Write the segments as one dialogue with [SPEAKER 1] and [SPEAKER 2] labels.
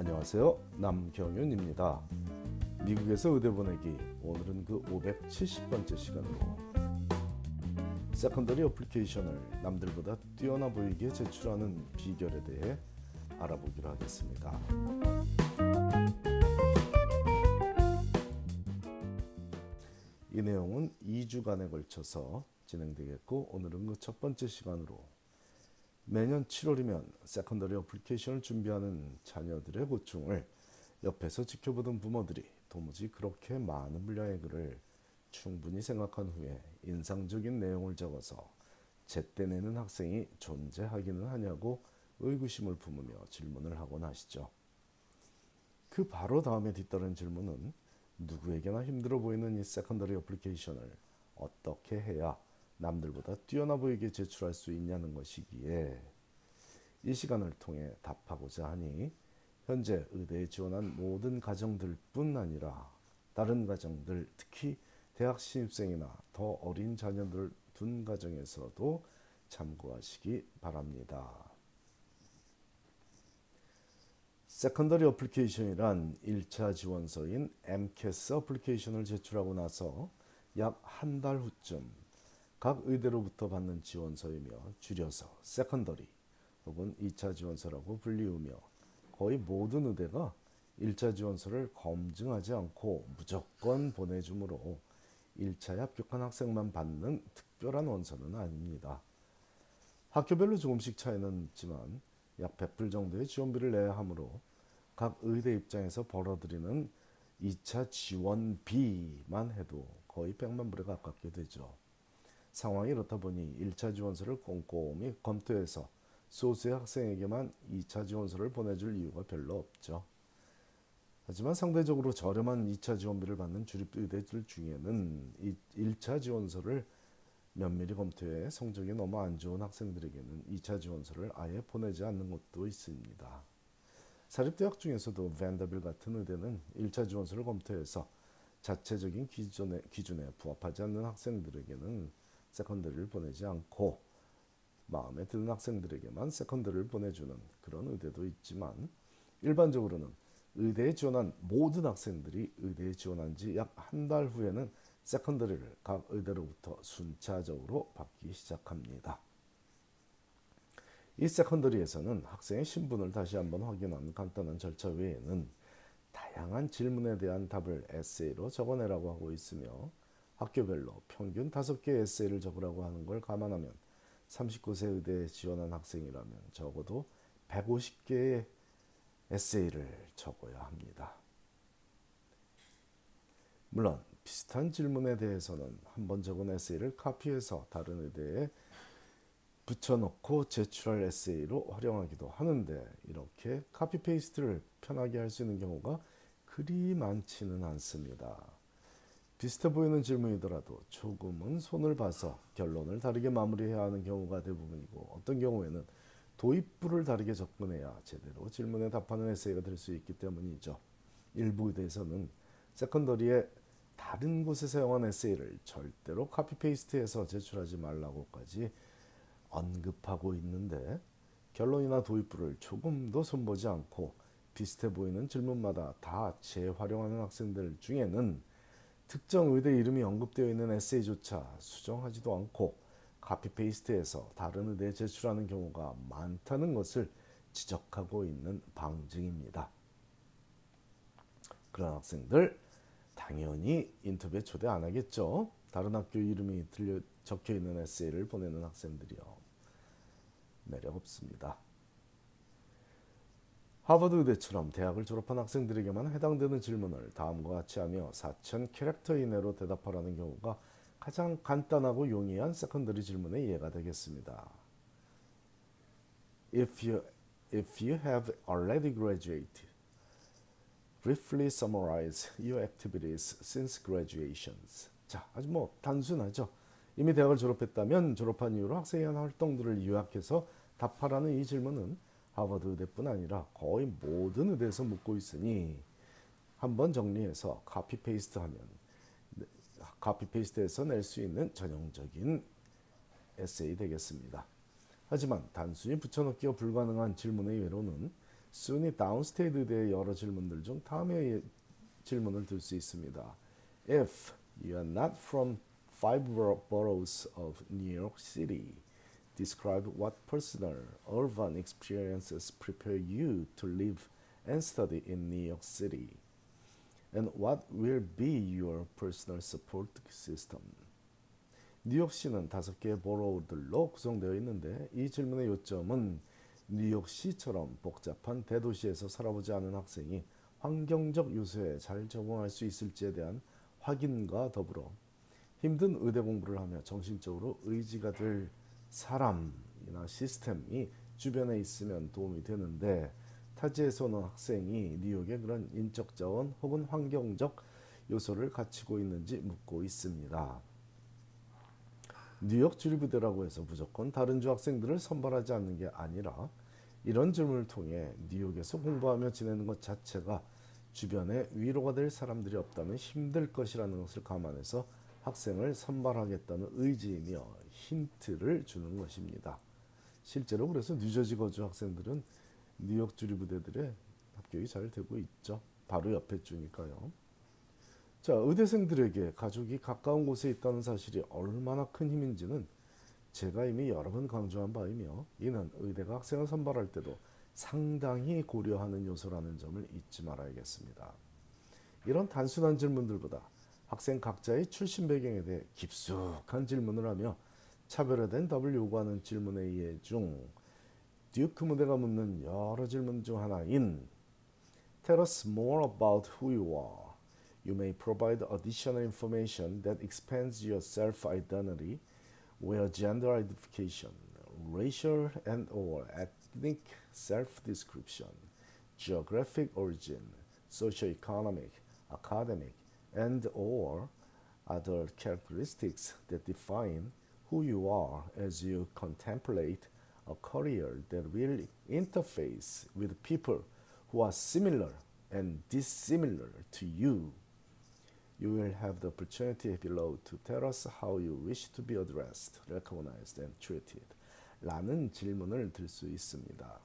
[SPEAKER 1] 안녕하세요. 남경윤입니다. 미국에서 의대 보내기 오늘은 그 570번째 시간으로 secondary application을 남들보다 뛰어나 보이게 제출하는 비결에 대해 알아보기로 하겠습니다. 이 내용은 2주간에 걸쳐서 진행되겠고 오늘은 그 첫 번째 시간으로 매년 7월이면 secondary application을 준비하는 자녀들의 고충을 옆에서 지켜보던 부모들이 도무지 그렇게 많은 분량의 글을 충분히 생각한 후에 인상적인 내용을 적어서 제때 내는 학생이 존재하기는 하냐고 의구심을 품으며 질문을 하곤 하시죠. 그 바로 다음에 뒤따른 질문은 누구에게나 힘들어 보이는 이 secondary application을 어떻게 해야 남들보다 뛰어나 보이게 제출할 수 있냐는 것이기에 이 시간을 통해 답하고자 하니 현재 의대에 지원한 모든 가정들뿐 아니라 다른 가정들 특히 대학 신입생이나 더 어린 자녀들 둔 가정에서도 참고하시기 바랍니다. Secondary application이란 1차 지원서인 MCAS 어플리케이션을 제출하고 나서 약 한 달 후쯤 각 의대로부터 받는 지원서이며 줄여서 secondary 혹은 2차 지원서라고 불리우며 거의 모든 의대가 1차 지원서를 검증하지 않고 무조건 보내주므로 1차에 합격한 학생만 받는 특별한 원서는 아닙니다. 학교별로 조금씩 차이는 있지만 약 100불 정도의 지원비를 내야 하므로 각 의대 입장에서 벌어들이는 2차 지원비만 해도 거의 100만 불에 가깝게 되죠. 상황이 이렇다 보니 1차 지원서를 꼼꼼히 검토해서 소수의 학생에게만 2차 지원서를 보내줄 이유가 별로 없죠. 하지만 상대적으로 저렴한 2차 지원비를 받는 주립의대들 중에는 1차 지원서를 면밀히 검토해 성적이 너무 안 좋은 학생들에게는 2차 지원서를 아예 보내지 않는 곳도 있습니다. 사립대학 중에서도 밴더빌 같은 의대는 1차 지원서를 검토해서 자체적인 기준에, 기준에 부합하지 않는 학생들에게는 secondary를 보내지 않고 마음에 드는 학생들에게만 secondary를 보내주는 그런 의대도 있지만 일반적으로는 의대에 지원한 모든 학생들이 의대에 지원한 지 약 한 달 후에는 secondary를 각 의대로부터 순차적으로 받기 시작합니다. 이 세컨더리에서는 학생의 신분을 다시 한번 확인하는 간단한 절차 외에는 다양한 질문에 대한 답을 에세이로 적어내라고 하고 있으며 학교별로 평균 5개 에세이를 적으라고 하는 걸 감안하면 39세 의대에 지원한 학생이라면 적어도 150개의 에세이를 적어야 합니다. 물론 비슷한 질문에 대해서는 한 번 적은 에세이를 카피해서 다른 의대에 붙여놓고 제출할 에세이로 활용하기도 하는데 이렇게 copy paste를 편하게 할 수 있는 경우가 그리 많지는 않습니다. 비슷해 보이는 질문이더라도 조금은 손을 봐서 결론을 다르게 마무리해야 하는 경우가 대부분이고 어떤 경우에는 도입부를 다르게 접근해야 제대로 질문에 답하는 에세이가 될 수 있기 때문이죠. 일부 의대에서는 secondary에 다른 곳에 사용한 에세이를 절대로 copy paste해서 제출하지 말라고까지 언급하고 있는데 결론이나 도입부를 조금도 손보지 않고 비슷해 보이는 질문마다 다 재활용하는 학생들 중에는 특정 의대 이름이 언급되어 있는 에세이조차 수정하지도 않고 카피 페이스트해서 다른 의대에 제출하는 경우가 많다는 것을 지적하고 있는 방증입니다. 그런 학생들 당연히 인터뷰에 초대 안 하겠죠. 다른 학교 이름이 들려 적혀 있는 에세이를 보내는 학생들이요. 매력 없습니다. 하버드 의대처럼 대학을 졸업한 학생들에게만 해당되는 질문을 다음과 같이 하며 4천 캐릭터 이내로 대답하라는 경우가 가장 간단하고 용이한 secondary 질문의 예가 되겠습니다. If you, if you have already graduated, briefly summarize your activities since graduations. 자, 아주 뭐 단순하죠. 이미 대학을 졸업했다면 졸업한 이후로 학생의 활동들을 요약해서 답하라는 이 질문은 하버드 의대뿐 아니라 거의 모든 의대에서 묻고 있으니 한번 정리해서 copy paste하면 copy paste해서 낼 수 있는 전형적인 에세이 되겠습니다. 하지만 단순히 붙여넣기가 불가능한 질문의 예로는 SUNY Downstate 의대의 여러 질문들 중 다음의 질문을 들 수 있습니다. If you are not from five boroughs of New York City, describe what personal urban experiences prepare you to live and study in New York City. And what will be your personal support system? 뉴욕시는 다섯 개의 보로우들로 구성되어 있는데 이 질문의 요점은 뉴욕시처럼 복잡한 대도시에서 살아보지 않은 학생이 환경적 요소에 잘 적응할 수 있을지에 대한 확인과 더불어 힘든 의대 공부를 하며 정신적으로 의지가 될 사람이나 시스템이 주변에 있으면 도움이 되는데 타지에서 오는 학생이 뉴욕의 그런 인적 자원 혹은 환경적 요소를 갖추고 있는지 묻고 있습니다. 뉴욕 주립부대라고 해서 무조건 다른 주 학생들을 선발하지 않는 게 아니라 이런 질문을 통해 뉴욕에서 공부하며 지내는 것 자체가 주변에 위로가 될 사람들이 없다면 힘들 것이라는 것을 감안해서 학생을 선발하겠다는 의지이며 힌트를 주는 것입니다. 실제로 그래서 뉴저지 거주 학생들은 뉴욕 주립부대들의 합격이 잘 되고 있죠. 바로 옆에 주니까요. 자, 의대생들에게 가족이 가까운 곳에 있다는 사실이 얼마나 큰 힘인지는 제가 이미 여러 번 강조한 바이며 이는 의대가 학생을 선발할 때도 상당히 고려하는 요소라는 점을 잊지 말아야겠습니다. 이런 단순한 질문들보다 학생 각자의 출신 배경에 대해 깊숙한 질문을 하며 차별화된 답을 요구하는 질문의 예중 듀크 무대가 묻는 여러 질문 중 하나인 Tell us more about who you are. You may provide additional information that expands your self-identity where gender identification, racial and or ethnic self-description, geographic origin, socioeconomic, academic, and or other characteristics that define who you are as you contemplate a career that will interface with people who are similar and dissimilar to you. You will have the opportunity below to tell us how you wish to be addressed, recognized, and treated. 라는 질문을 들 수 있습니다.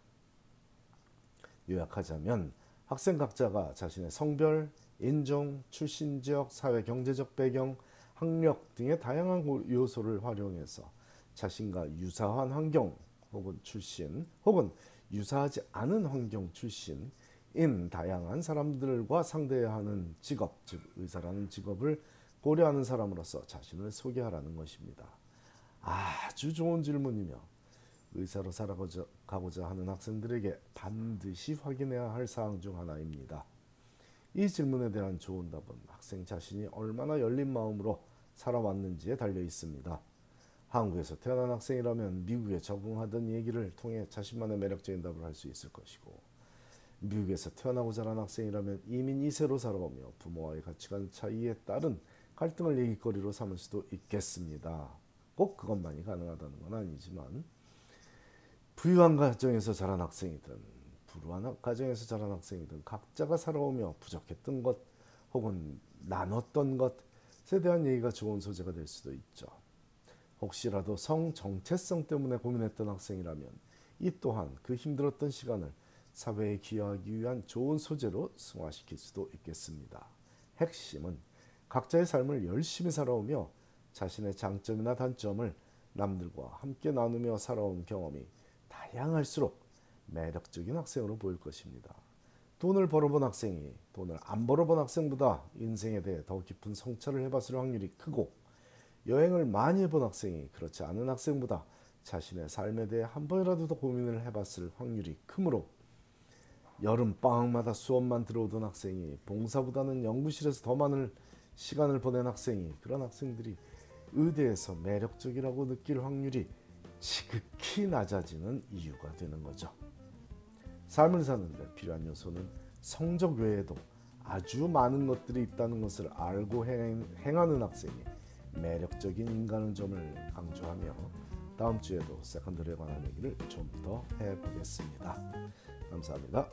[SPEAKER 1] 요약하자면 학생 각자가 자신의 성별, 인종, 출신 지역, 사회 경제적 배경, 학력 등의 다양한 요소를 활용해서 자신과 유사한 환경 혹은 출신 혹은 유사하지 않은 환경 출신인 다양한 사람들과 상대해야 하는 직업, 즉 의사라는 직업을 고려하는 사람으로서 자신을 소개하라는 것입니다. 아주 좋은 질문이며 의사로 살아가고자 하는 학생들에게 반드시 확인해야 할 사항 중 하나입니다. 이 질문에 대한 좋은 답은 학생 자신이 얼마나 열린 마음으로 살아왔는지에 달려 있습니다. 한국에서 태어난 학생이라면 미국에 적응하던 얘기를 통해 자신만의 매력적인 답을 할 수 있을 것이고 미국에서 태어나고 자란 학생이라면 이민 2세로 살아오며 부모와의 가치관 차이에 따른 갈등을 얘기거리로 삼을 수도 있겠습니다. 꼭 그것만이 가능하다는 건 아니지만 부유한 가정에서 자란 학생이든 불우한 가정에서 자란 학생이든 각자가 살아오며 부족했던 것 혹은 나눴던 것에 대한 얘기가 좋은 소재가 될 수도 있죠. 혹시라도 성 정체성 때문에 고민했던 학생이라면 이 또한 그 힘들었던 시간을 사회에 기여하기 위한 좋은 소재로 승화시킬 수도 있겠습니다. 핵심은 각자의 삶을 열심히 살아오며 자신의 장점이나 단점을 남들과 함께 나누며 살아온 경험이 다양할수록 매력적인 학생으로 보일 것입니다. 돈을 벌어본 학생이 돈을 안 벌어본 학생보다 인생에 대해 더 깊은 성찰을 해봤을 확률이 크고 여행을 많이 해본 학생이 그렇지 않은 학생보다 자신의 삶에 대해 한 번이라도 더 고민을 해봤을 확률이 크므로 여름 방학마다 수업만 들어오던 학생이 봉사보다는 연구실에서 더 많은 시간을 보낸 학생이 그런 학생들이 의대에서 매력적이라고 느낄 확률이 지극히 낮아지는 이유가 되는 거죠. 삶을 사는데 필요한 요소는 성적 외에도 아주 많은 것들이 있다는 것을 알고 행하는 학생이 매력적인 인간의 점을 강조하며 다음 주에도 세컨드리에 관한 얘기를 좀 더 해보겠습니다. 감사합니다.